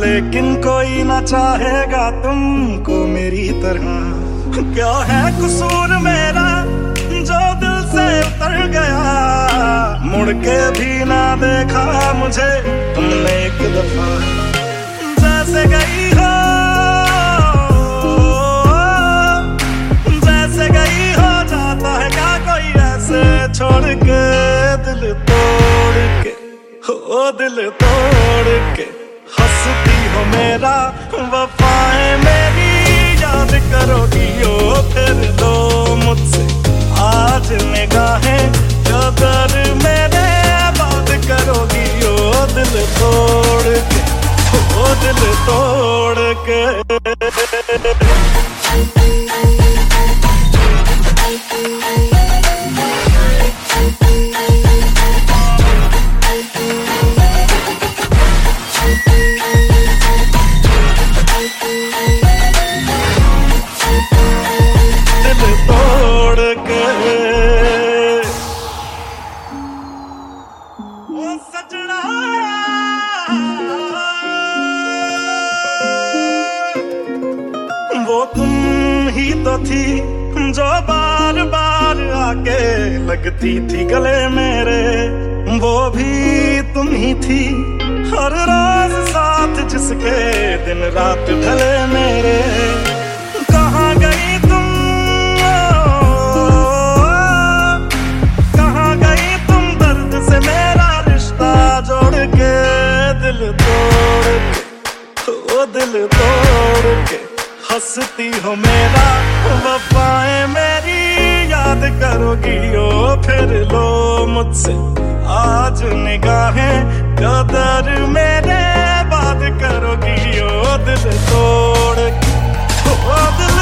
लेकिन कोई ना चाहेगा तुमको मेरी तरह। क्या है कसूर मेरा जो दिल से उतर गया? मुड़ के भी ना देखा मुझे तुमने एक दफ़ा। जैसे गई हो गई हो, जाता है कोई ऐसे? छोड़ के दिल तोड़ के। दिल तोड़ के। हंसती हो मेरा, वफाएँ मेरी। याद करोगी ओ फिर दो मुझसे। आज निगाहें कदर मेरे बात करोगी ओ दिल तोड़ के। ओ दिल तोड़ के। तुम ही थी हर रोज साथ जिसके दिन रात ढले मेरे। कहाँ गई तुम? कहाँ गई तुम दर्द से मेरा रिश्ता जोड़ के? दिल तोड़ के, ओ दिल तोड़ के। हंसती हो मेरा, वफाएँ मेरी। याद करोगी, ओ फिर लो मुझसे। आज निगाहें कदर मेरे बात करोगी ओ दिल तोड़ ओ दिल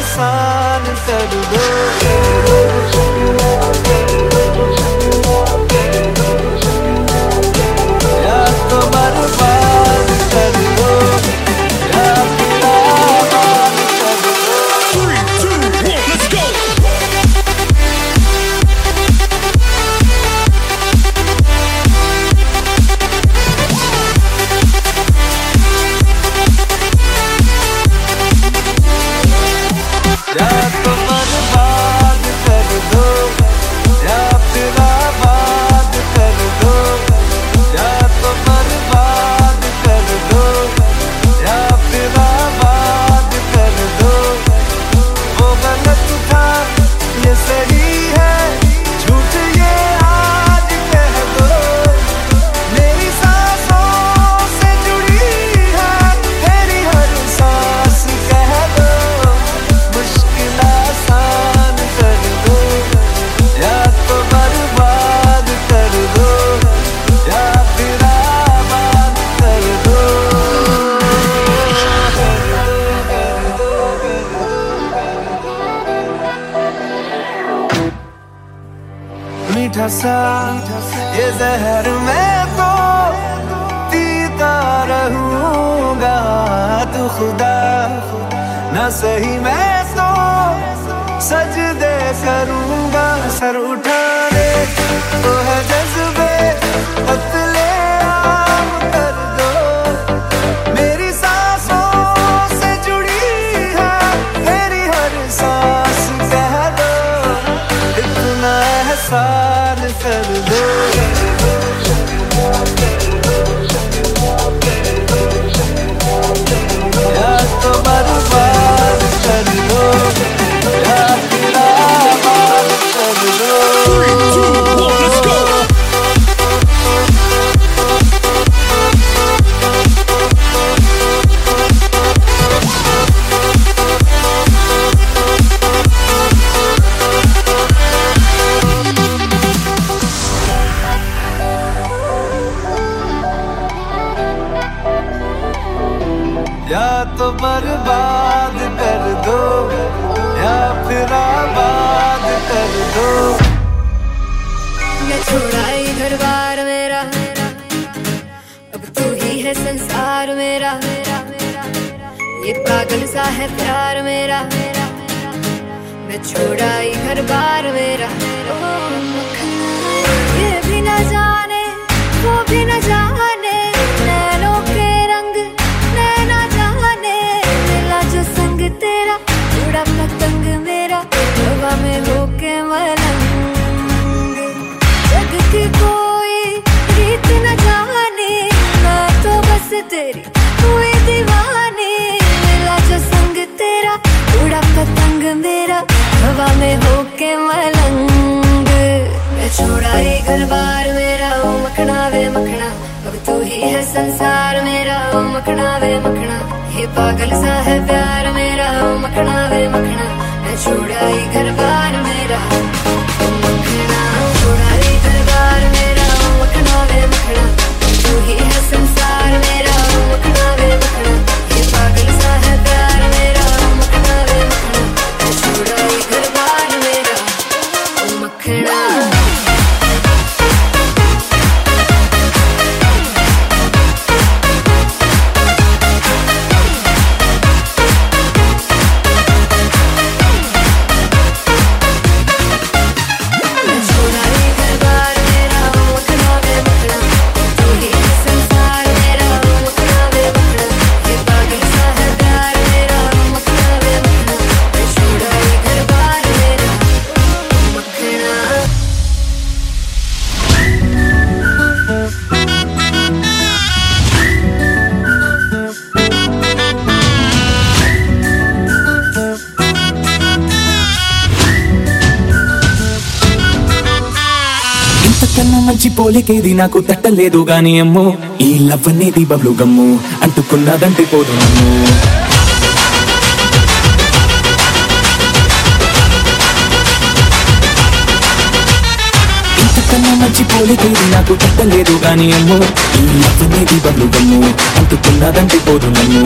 us मीठा सा, ये जहर मैं तो पीता रहूँगा तू खुदा। न सही मैं तो सजदे करूँगा, सर उठा उठाने तो है जज्बे छोड़ा ही घर बार मेरा, ओ मखना वे मखना। अब तू ही है संसार मेरा, ओ मखना वे मखना। ये पागल सा है प्यार मेरा, ओ मखना वे मखना। मैं छोड़ा ही మంచి పోలికేది నాకు తట్టలేదు గాని అమ్మో ఈ లవ్ అనేది బబ్లు గమ్ము. అంటుకున్నదంటే పోదు నమ్ము ఇంతకన్నా మంచి పోలికేది నాకు గాని అమ్మో ఈ లవ్ అనేది గమ్ము. అంటుకున్నదంటే పోదు నమ్ము.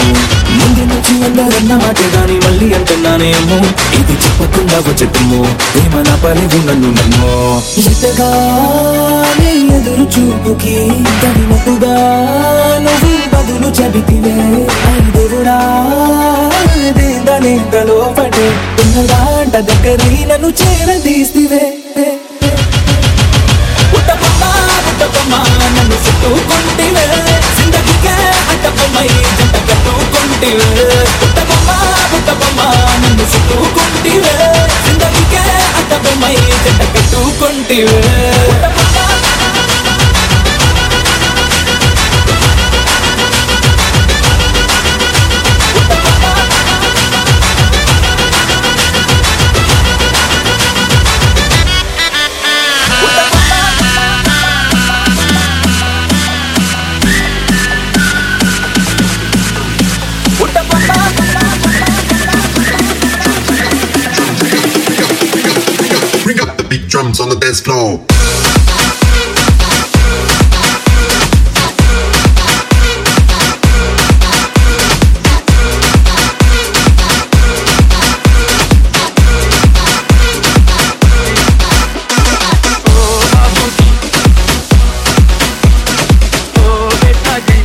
ముందు నుంచి అందరన్న మాట గాని మళ్ళీ అంటున్నానే అమ్మో. ఇది చెప్పకుండా వచ్చేతుమ్ము ఏమన్నా నా పలివు నన్ను నమ్మో. ఎదురు చూపుకి తగినట్టుగా నువ్వు బదులు చెబితివే దేవుడా దేదనేంతలో పడే ఉన్నదాంట దగ్గరి నన్ను చేరదీస్తివే. పుట్టబొమ్మ నన్ను చుట్టుకుంటివే జిందగీకే అడ్డబొమ్మై జంట కట్టుకుంటివే పుట్టబొమ్మ పుట్టబొమ్మ నన్ను చుట్టుకుంటివే జిందగీకే అడ్డబొమ్మై జంట కట్టుకుంటివే Bring drums on the dance floor. ओ बेटा जी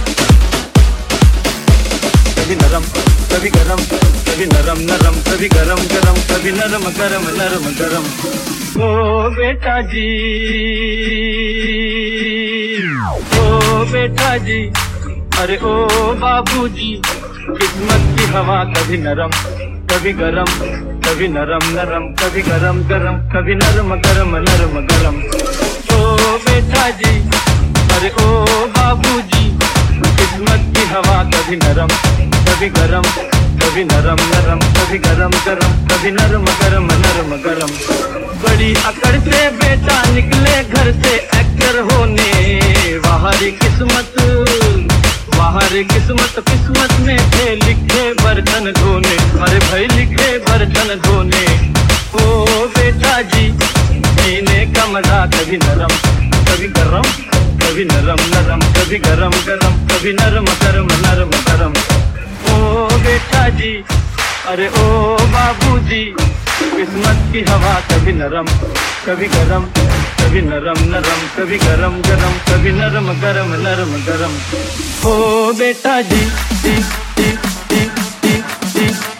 कभी नरम कभी गरम कभी नरम नरम कभी गरम गरम कभी नरम गरम नरम गरम ओ बेटा जी। ओ बेटा जी, अरे ओ बाबूजी, किस्मत की हवा कभी नरम, कभी गरम, कभी नरम नरम, कभी गरम गरम, कभी नरम गरम नरम गरम। ओ बेटा जी, अरे ओ बाबूजी, किस्मत की हवा कभी नरम, कभी गरम कभी नरम नरम, कभी गरम गरम, कभी नरम गरम नरम गरम। बड़ी अकड़ से बेटा निकले घर से एक्टर होने। बाहरी किस्मत बाहरी किस्मत किस्मत में थे लिखे बर्तन धोने। अरे भाई लिखे बर्तन धोने। ओ बेटा जी, जीने का मज़ा कभी नरम, कभी गरम, कभी नरम नरम, कभी गरम गरम, कभी नरम गरम नरम गरम। ओ बेटा जी अरे ओ बाबूजी, किस्मत की हवा कभी नरम, कभी गरम, कभी नरम नरम, कभी गरम गरम, कभी नरम, गरम नरम, गरम। ओ बेटा जी जी जी जी जी जी।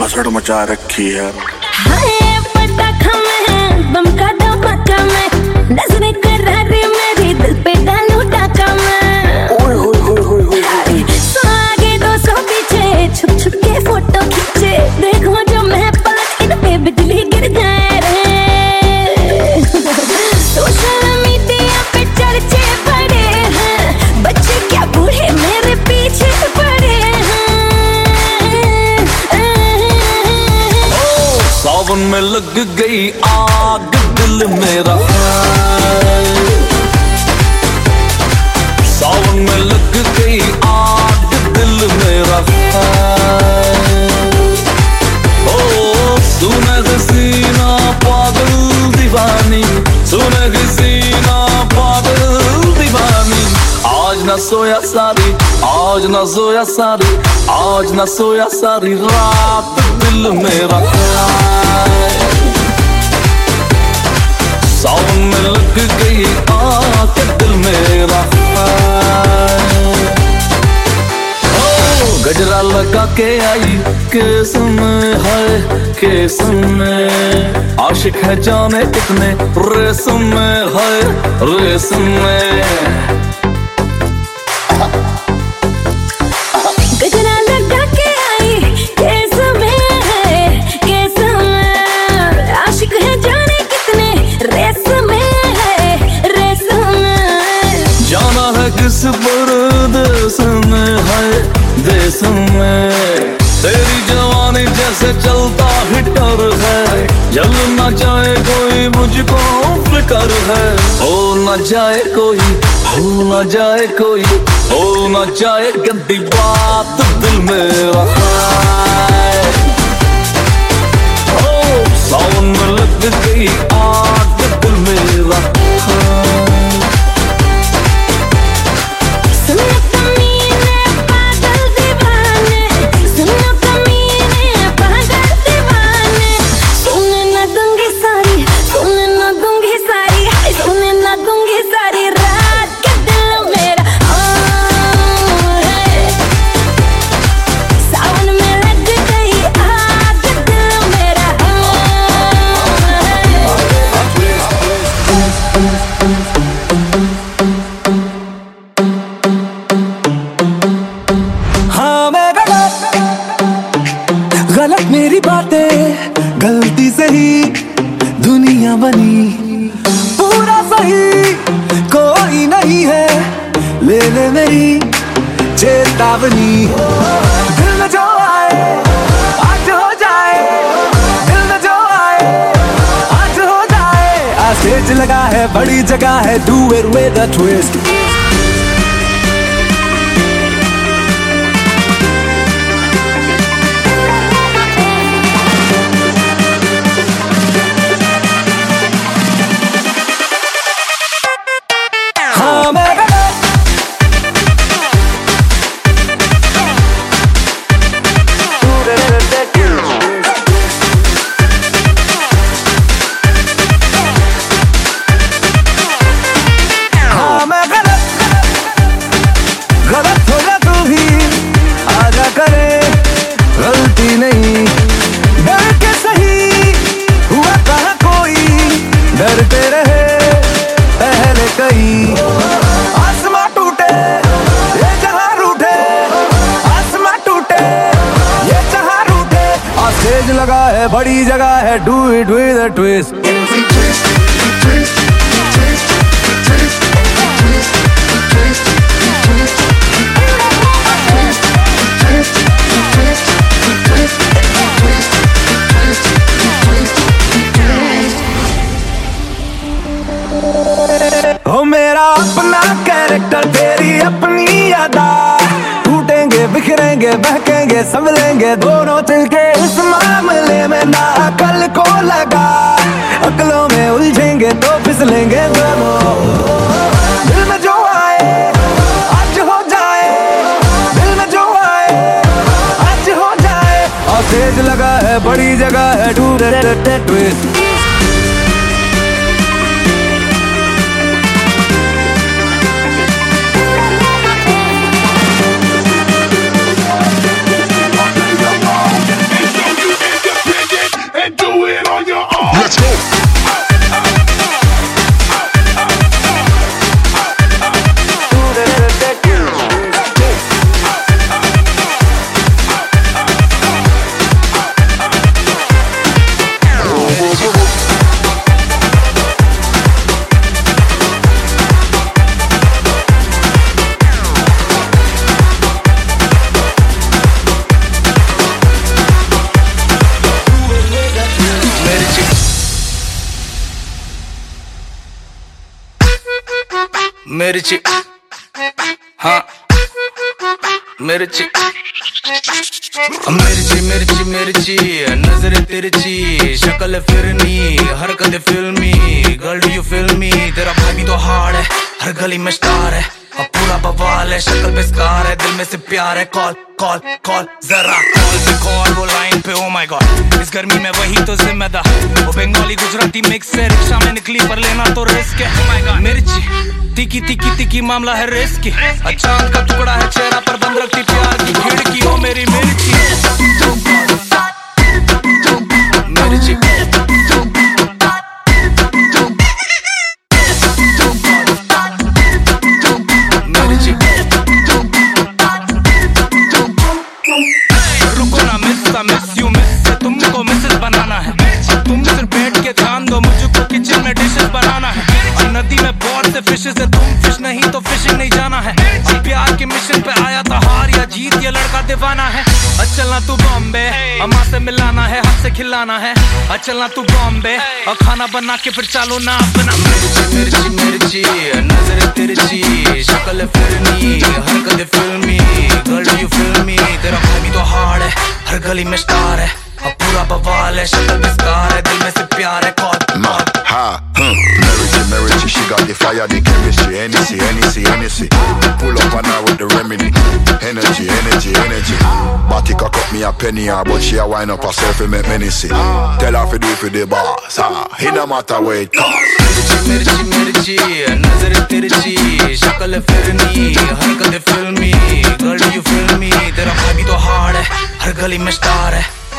भसड़ मचा रखी है। हाय पटाखा में बम का धमाका में। नजरे लग गई आग दिल मेरा सावन में लग गई आग दिल मेरा ओ सुनग सीना पागल दीवानी सुनग न सोया सारी आज न सोया सारी आज न सोया सारी रात दिल मेरा सावन लग गई आँख दिल मेरा गजरा लगा के आई के सुन है केस में आशिक है जाने कितने रेस है रेस में जल ना जाए कोई मुझको फिकर है। हो ना जाए कोई, हो ना जाए कोई, हो ना जाए गंदी बात दिल में ओ साउंड लग गई आग दिल में रखा a twist da da da da मिर्ची हाँ मिर्ची मिर्ची मिर्ची मिर्ची नज़र तिरछी शक्ल फिरनी हरकत फिल्मी गर्ल यू फिल्मी तेरा भाभी तो हार्ड है हर गली में स्टार है अब पूरा बवाल है। शक्ल में स्कार है, दिल में से प्यार है। कॉल कॉल कॉल जरा कॉल से कॉल वो लाइन पे ओ माय गॉड इस गर्मी में वही तो जिम्मेदार वो बंगाली गुजराती मिक्स है रिक्शा में निकली पर लेना तो रिस्क है। Oh my God. मिर्ची, तीखी तीखी तीखी मामला है रिस्क अच्छा का टुकड़ा है चेहरा पर बंद रखती प्यार की खिड़की। हो मेरी मिर्ची। मिर्ची। फिशेस है, तुम फ़िश नहीं तो फिशिंग नहीं जाना है। प्यार के मिशन पे आया था हार या जीत, ये लड़का दीवाना है। अब चलना तू बॉम्बे, अम्मा से मिलाना है, हाथ से खिलाना है। अब चलना तू बॉम्बे, और खाना बना के फिर चालो ना अपना। मिर्ची मिर्ची मिर्ची नज़र तिरछी, शक्ल फिरनी हरकत फिल्मी गर्ल यू फिल्मी तेरा तो हार्ड है, हर गली में स्टार है। अब पूरा बवाल है शक्ल में स्कार है दिल में से प्यार है कौन ha, hmm. Merity, Merity, she got the fire, the chemistry, Hennessy, Hennessy, Hennessy. Pull up on her with the remedy. Energy, energy, energy. Body cock up me a penny, ah, but she a wind up herself and make many see. Tell her to do for the boss, ah. It no matter where it costs. मिर्ची मिर्ची नज़र तिरछी शक्ल फिरनी हरकत फिल्मी girl you फिल्मी तेरा भाई भी तो हार्ड है हर गली में स्टार है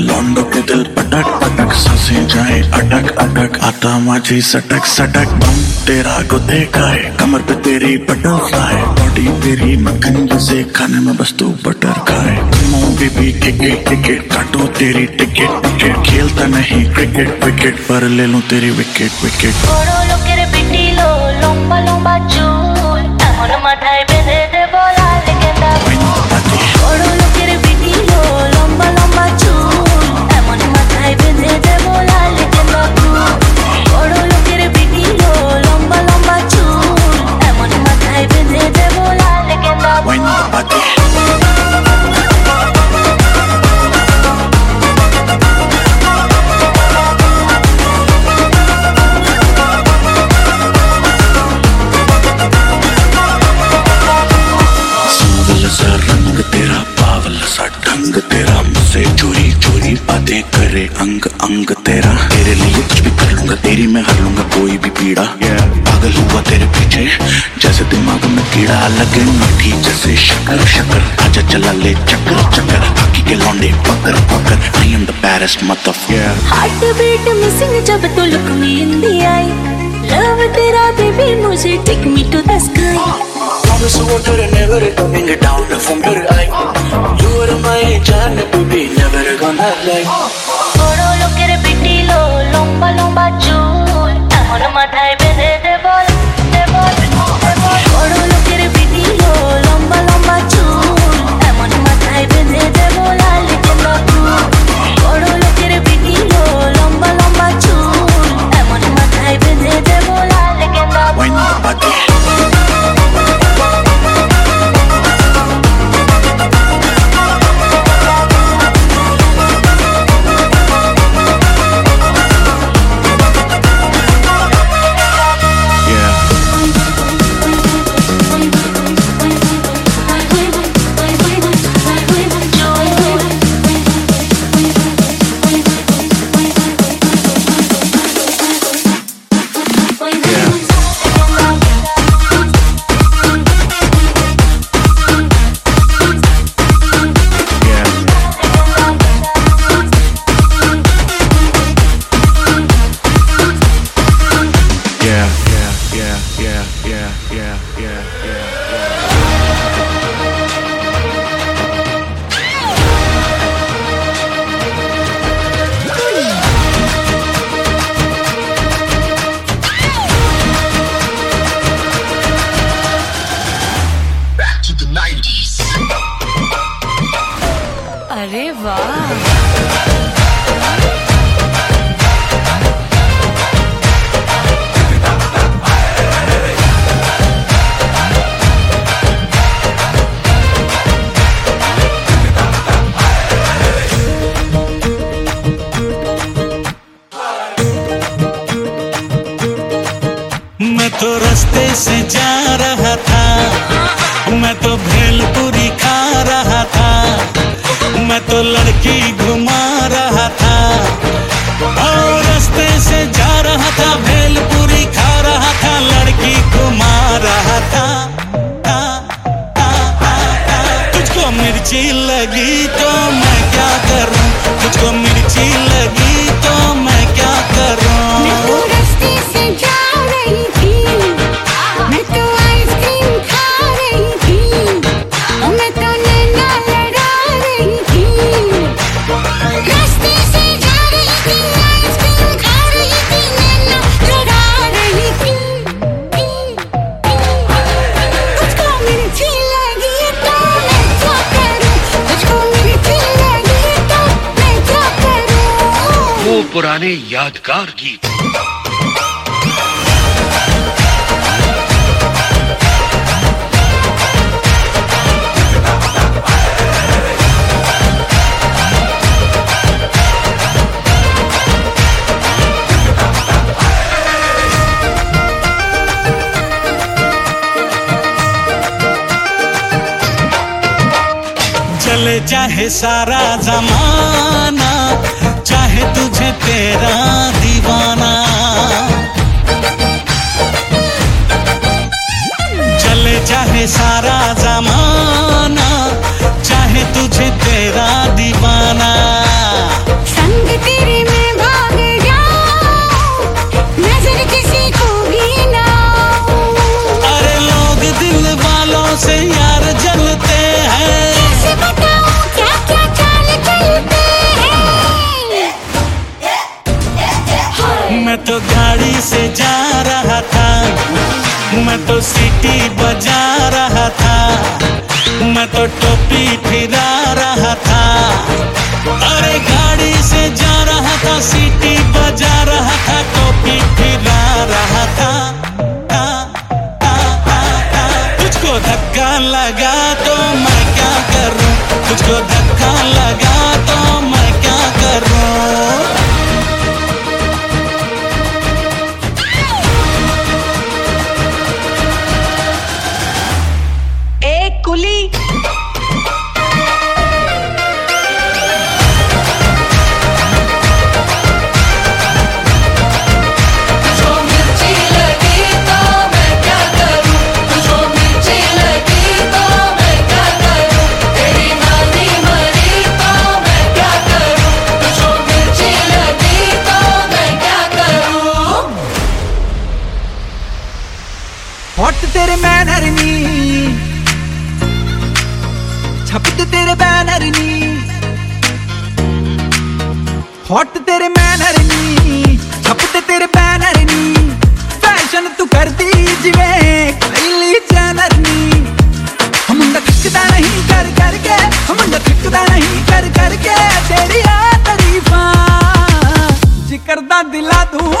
लौंडो के दिल अटक पटक ससे जाए, अटक अटक, आता माझी सटक सटक। बम, तेरा को देखा है, कमर पे तेरी बटरफ्लाई बॉडी तेरी मक्खन जैसे खाने में बस तू बटर खाए मूवी टिकट टिकट काटो तेरी टिकट टिकट खेलता नहीं क्रिकेट विकेट पर ले लूँ तेरी विकेट विकेट लंबा लंबा बातें करे अंग अंग तेरा। तेरे लिए कुछ भी कर लूँगा तेरी मैं हर लूँगा कोई भी पीड़ा। पागल हुआ तेरे पीछे जैसे दिमाग में कीड़ा लगे मीठी जैसे शक्कर शक्कर। आजा चला ले चक्कर चक्कर। हाकी के लौंडे पकड़ पकड़। आई एम द बैरेस्ट मतलब हार्ट बीट मिसिंग जब तू look me in the eye love तेरा बेबी मुझे take me to the sky Promise won't do it, never coming down from your eye. You are my jaan, baby, never gonna lie. से जा रहा था। मैं तो भेलपुरी खा रहा था। मैं तो लड़की घुमा रहा था। और रास्ते से जा रहा था, भेलपुरी खा रहा था, लड़की घुमा रहा था। तुझको मिर्ची लगी पुराने यादगार गीत। चले चाहे सारा जमाना चाहे तुझे तेरा दीवाना। चले चाहे सारा जमाना। दिला दूँ।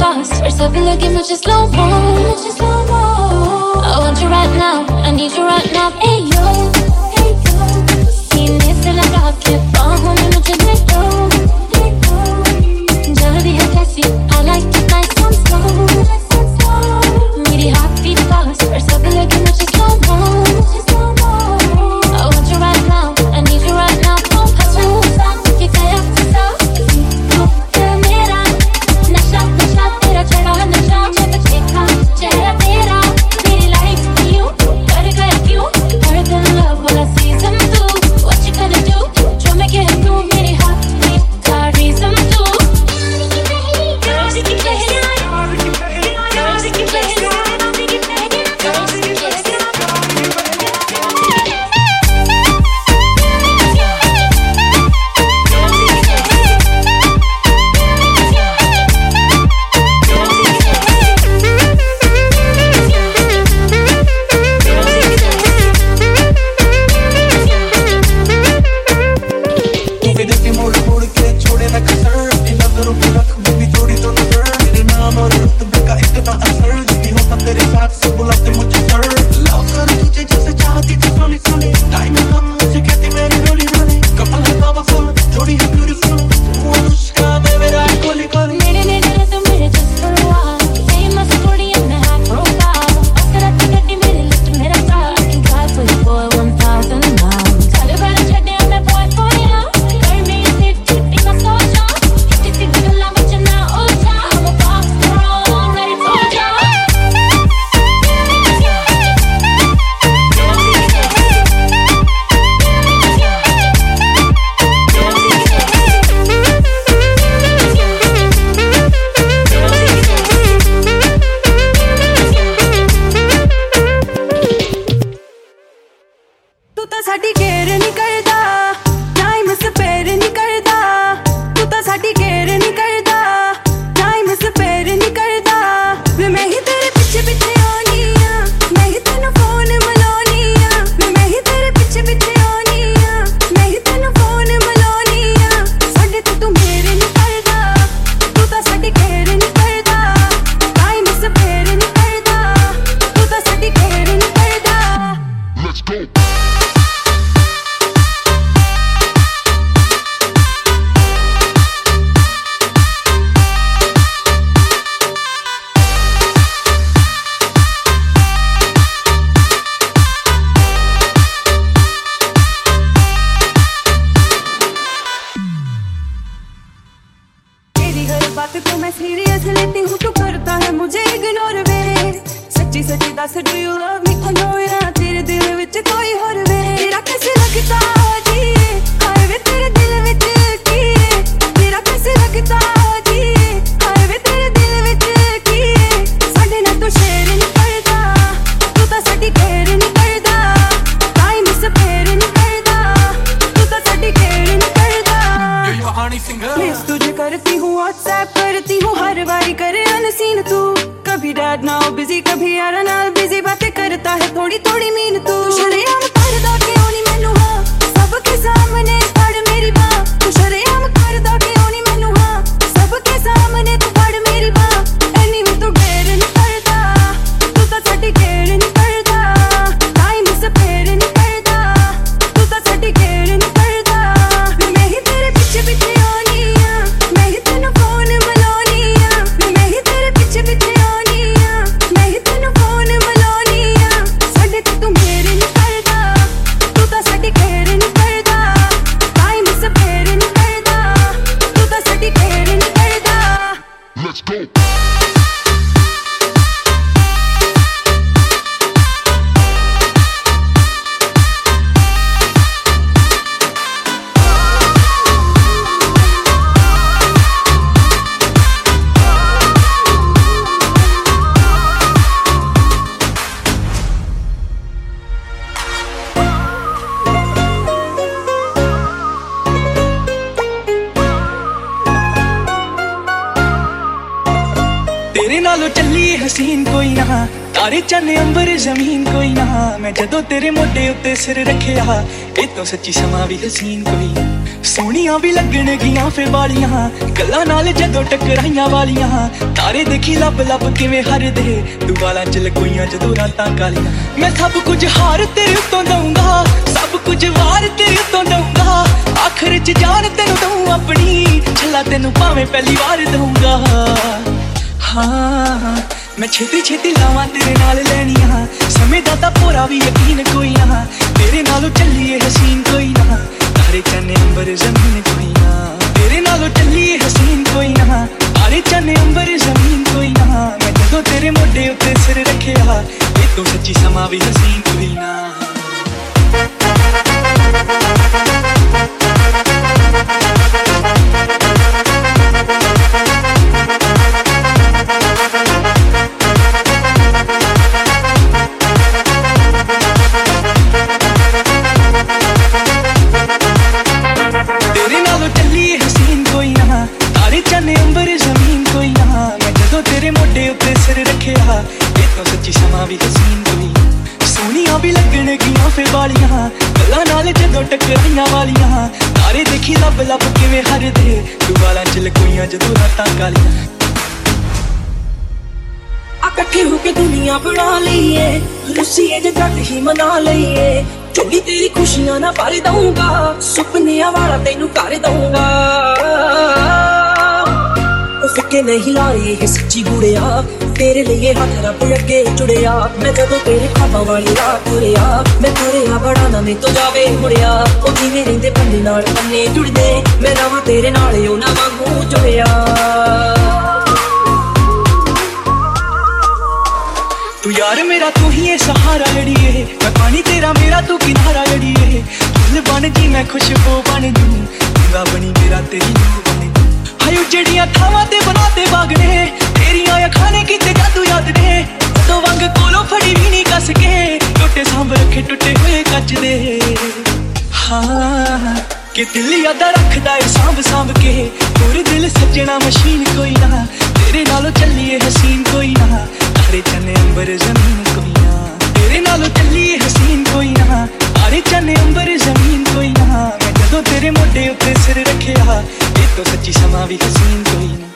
lost. We're still looking much slow mo. I want you right now. I need you right now. Hey. बात को मैं सीरियस लेती हूँ, तू करता है मुझे इग्नोर वे। सच्ची सच्ची दस डू यू लव मी आई तेरे दिल विच कोई और वे। तेरा कैसे लगता जी हाय वे तेरे दिल विच की? तेरा कैसे लगता ਸੀਨ ਕੋਈ ਨਾ। ਤਾਰੇ ਚੰਨ, ਅੰਬਰ ਜ਼ਮੀਨ ਕੋਈ ਨਾ। ਮੈਂ ਜਦੋਂ ਤੇਰੇ ਮੋਢੇ ਉੱਤੇ ਸਿਰ ਰੱਖਿਆ, ਇਹ ਤੋਂ ਸੱਚੀ ਸਮਾਂ ਵੀ ਹਸੀਨ ਕੋਈ ਸੋਹਣੀਆਂ ਵੀ ਲੱਗਣਗੀਆਂ ਫੇ ਵਾਲੀਆਂ। ਗੱਲਾਂ ਨਾਲ ਜਦੋਂ ਟਕਰਾਈਆਂ ਵਾਲੀਆਂ। ਤਾਰੇ ਦੇਖੀ ਲੱਭ ਲੱਭ ਕਿਵੇਂ ਹਰਦੇ। ਦੁਬਾਲਾ ਚ ਲਕੋਈਆਂ ਜਦੋਂ ਰਾਤਾਂ ਕਾਲੀਆਂ। ਮੈਂ ਸਭ ਕੁਝ ਹਾਰ ਤੇਰੇ ਉੱਤੋਂ ਦਊਂਗਾ। ਸਭ ਕੁਝ ਵਾਰ ਤੇਰੇ ਉੱਤੋਂ ਦਊਂਗਾ। ਆਖਰ ਚ ਜਾਨ ਤੈਨੂੰ ਦਊਂ ਆਪਣੀ। ਛੱਲਾ ਤੈਨੂੰ ਭਾਵੇਂ ਪਹਿਲੀ ਵਾਰ ਦਊਂਗਾ। ਹਾਂ। ਮੈਂ ਛੇਤੀ ਛੇਤੀ ਲਾਵਾਂ ਤੇਰੇ ਨਾਲ ਲੈਣੀਆਂ ਸਮੇਂ ਦਾ ਤਾਂ ਪੂਰਾ ਵੀ ਯਕੀਨ ਕੋਈ ਨਾ ਤੇਰੇ ਨਾਲੋਂ ਚੱਲੀਏ ਹਸੀਨ ਕੋਈ ਨਾ ਤਾਰੇ ਚੰਨੇ ਅੰਬਰ ਜ਼ਮੀਨ ਕੋਈ ਨਾ ਤੇਰੇ ਨਾਲੋਂ ਚੱਲੀਏ ਹਸੀਨ ਕੋਈ ਨਾ ਤਾਰੇ ਚੰਨੇ ਅੰਬਰ ਜ਼ਮੀਨ ਕੋਈ ਨਾ ਮੈਂ ਜਦੋਂ ਤੇਰੇ ਮੋਢੇ ਉੱਤੇ ਸਿਰ ਰੱਖਿਆ ਇਹ ਤੋਂ ਸੱਚੀ ਸਮਾਂ ਵੀ ਹਸੀਨ ਕੋਈ ਨਾ ਨਾਲ ਜਦੋਂ ਟਕਰਾਈਆਂ ਵਾਲੀਆਂ। ਤਾਰੇ ਦੇਖੀ ਲੱਭ ਲੱਭ ਕਿਵੇਂ ਹਰਦੇ ਤੂੰ ਵਾਲਾਂ ਚ ਲਕੋਈਆਂ ਜਦੋਂ ਰਾਤਾਂ ਕਾਲੀਆਂ। ਆ ਇਕੱਠੇ ਹੋ ਕੇ ਦੁਨੀਆ ਬਣਾ ਲਈਏ। ਰੁੱਸੀਏ ਜੇ ਜੱਟ ਹੀ ਮਨਾ ਲਈਏ। ਝੋਲੀ ਤੇਰੀ ਖੁਸ਼ੀਆਂ ਨਾ ਭਰ ਦਊਂਗਾ। ਸੁਪਨਿਆਂ ਵਾਲਾ ਤੈਨੂੰ ਕਰ ਦਊਂਗਾ। ਉਹ ਫਿੱਕੇ ਨਹੀਂ ਲਾਏ ਇਹ ਸੱਚੀ ਗੁੜਿਆ ਤੇਰੇ ਲਈ ਇਹ ਹੱਥ ਰੱਬ ਅੱਗੇ ਜੁੜਿਆ ਮੈਂ ਜਦੋਂ ਤੇਰੇ ਖਾਬਾਂ ਵਾਲੀ ਰਾਤ ਤੁਰਿਆ ਮੈਂ ਤੁਰਿਆ ਬੜਾ ਨਾ ਮੇ ਤੋਂ ਜਾਵੇ ਮੁੜਿਆ ਉਹ ਜਿਵੇਂ ਰਹਿੰਦੇ ਬੰਦੇ ਨਾਲ ਬੰਨੇ ਜੁੜਦੇ ਮੈਂ ਰਵਾਂ ਤੇਰੇ ਨਾਲ ਉਹ ਨਾ ਵਾਂਗੂ ਜੁੜਿਆ ਤੂੰ ਯਾਰ ਮੇਰਾ ਤੂੰ ਹੀ ਏ ਸਹਾਰਾ ਅੜੀਏ ਮੈਂ ਪਾਣੀ ਤੇਰਾ ਮੇਰਾ ਤੂੰ ਕਿਨਾਰਾ ਅੜੀਏ ਫੁੱਲ ਬਣ ਜੀ ਮੈਂ ਖੁਸ਼ਬੂ ਬਣ ਜੂ ਗੰਗਾ ਬਣੀ ਮੇਰਾ ਤੇਰੀ ਨੂਰ ਬਣ ਜੂ ਹਾਇਓ ਜਿਹੜੀਆਂ ਥਾਵਾਂ ਤੇ ਬਣਾਤੇ ਬਾਗ ਨੇ, ਤੇਰੀਆਂ ਅੱਖਾਂ ਨੇ ਕੀਤੇ ਜਾਦੂ ਯਾਦ ਨੇ। ਤੋ ਵੰਗ ਕੋਲੋਂ ਫੜੀ ਵੀ ਨਹੀਂ ਕੱਸ ਕੇ, ਟੁੱਟੇ ਸਾਂਭ ਰੱਖੇ ਟੁੱਟੇ ਹੋਏ ਕੱਚ ਦੇ। ਹਾਂ, ਕਿ ਦਿਲ ਯਾਦ ਰੱਖਦਾ ਏ ਸਾਂਭ ਸਾਂਭ ਕੇ ਤੋਰ ਦਿਲ ਸੱਜਣਾ ਮਸ਼ੀਨ ਕੋਈ ਨਾ, ਤੇਰੇ ਨਾਲੋਂ ਚੱਲੀਏ ਹਸੀਨ ਕੋਈ ਨਾ ਤਾਰੇ ਚੰਨੇ ਅੰਬਰ ਜ਼ਮੀਨ ਕੋਈ ਨਾ। ਤੇਰੇ ਨਾਲੋਂ ਚੱਲੀਏ ਹਸੀਨ ਕੋਈ ਨਾ ਤਾਰੇ ਚੰਨੇ ਅੰਬਰ ਜ਼ਮੀਨ ਕੋਈ ਨਾ ਮੈਂ ਜਦੋਂ ਤੇਰੇ ਮੋਢੇ ਉੱਤੇ ਸਿਰ ਰੱਖਿਆ ਇਹ ਤੋਂ ਸੱਚੀ ਸਮਾਂ ਵੀ ਹਸੀਨ ਕੋਈ ਨਾ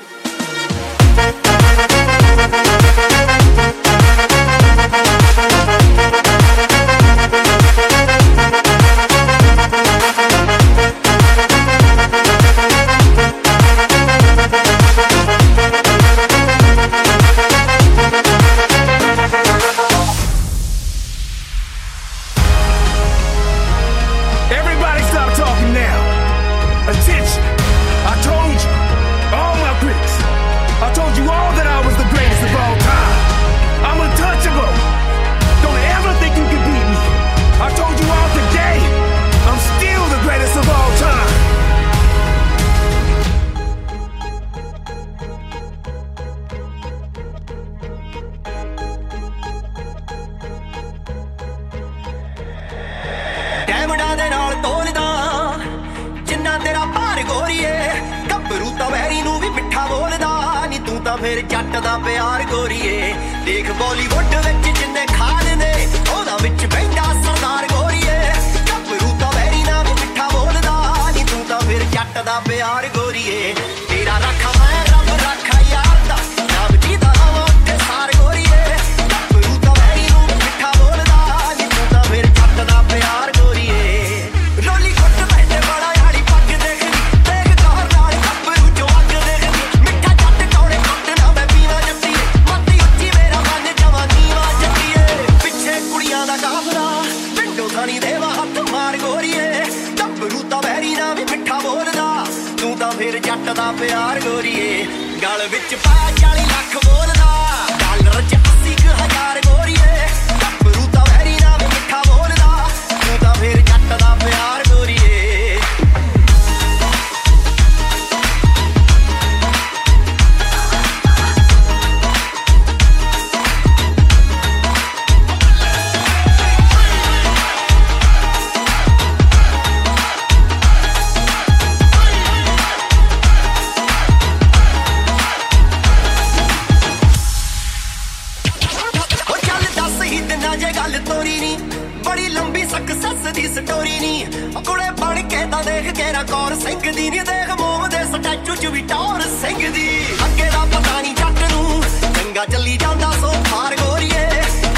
ਬੜੀ ਲੰਬੀ ਸਕਸੈਸ ਦੀ ਸਟੋਰੀ ਨਹੀਂ ਕੁੜੇ ਬਣ ਕੇ ਤਾਂ ਦੇਖ ਕੇਰਾ ਕੌਰ ਸਿੰਘ ਦੀ ਨਹੀਂ ਦੇਖ ਮੋਮ ਦੇ ਸਟੈਚੂ ਚ ਵੀ ਟੌਰ ਸਿੰਘ ਦੀ ਅੱਗੇ ਦਾ ਪਤਾ ਨਹੀਂ ਜੱਟ ਨੂੰ। ਚੰਗਾ ਚੱਲੀ ਜਾਂਦਾ ਸੋ ਫਾਰ ਗੋਰੀਏ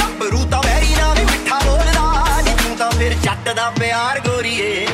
ਗੱਭਰੂ ਤਾਂ ਵੈਰੀ ਨਾ ਵੀ ਮਿੱਠਾ ਬੋਲਦਾ। ਨਹੀਂ ਤੂੰ ਤਾਂ ਫਿਰ ਜੱਟ ਦਾ ਪਿਆਰ ਗੋਰੀਏ।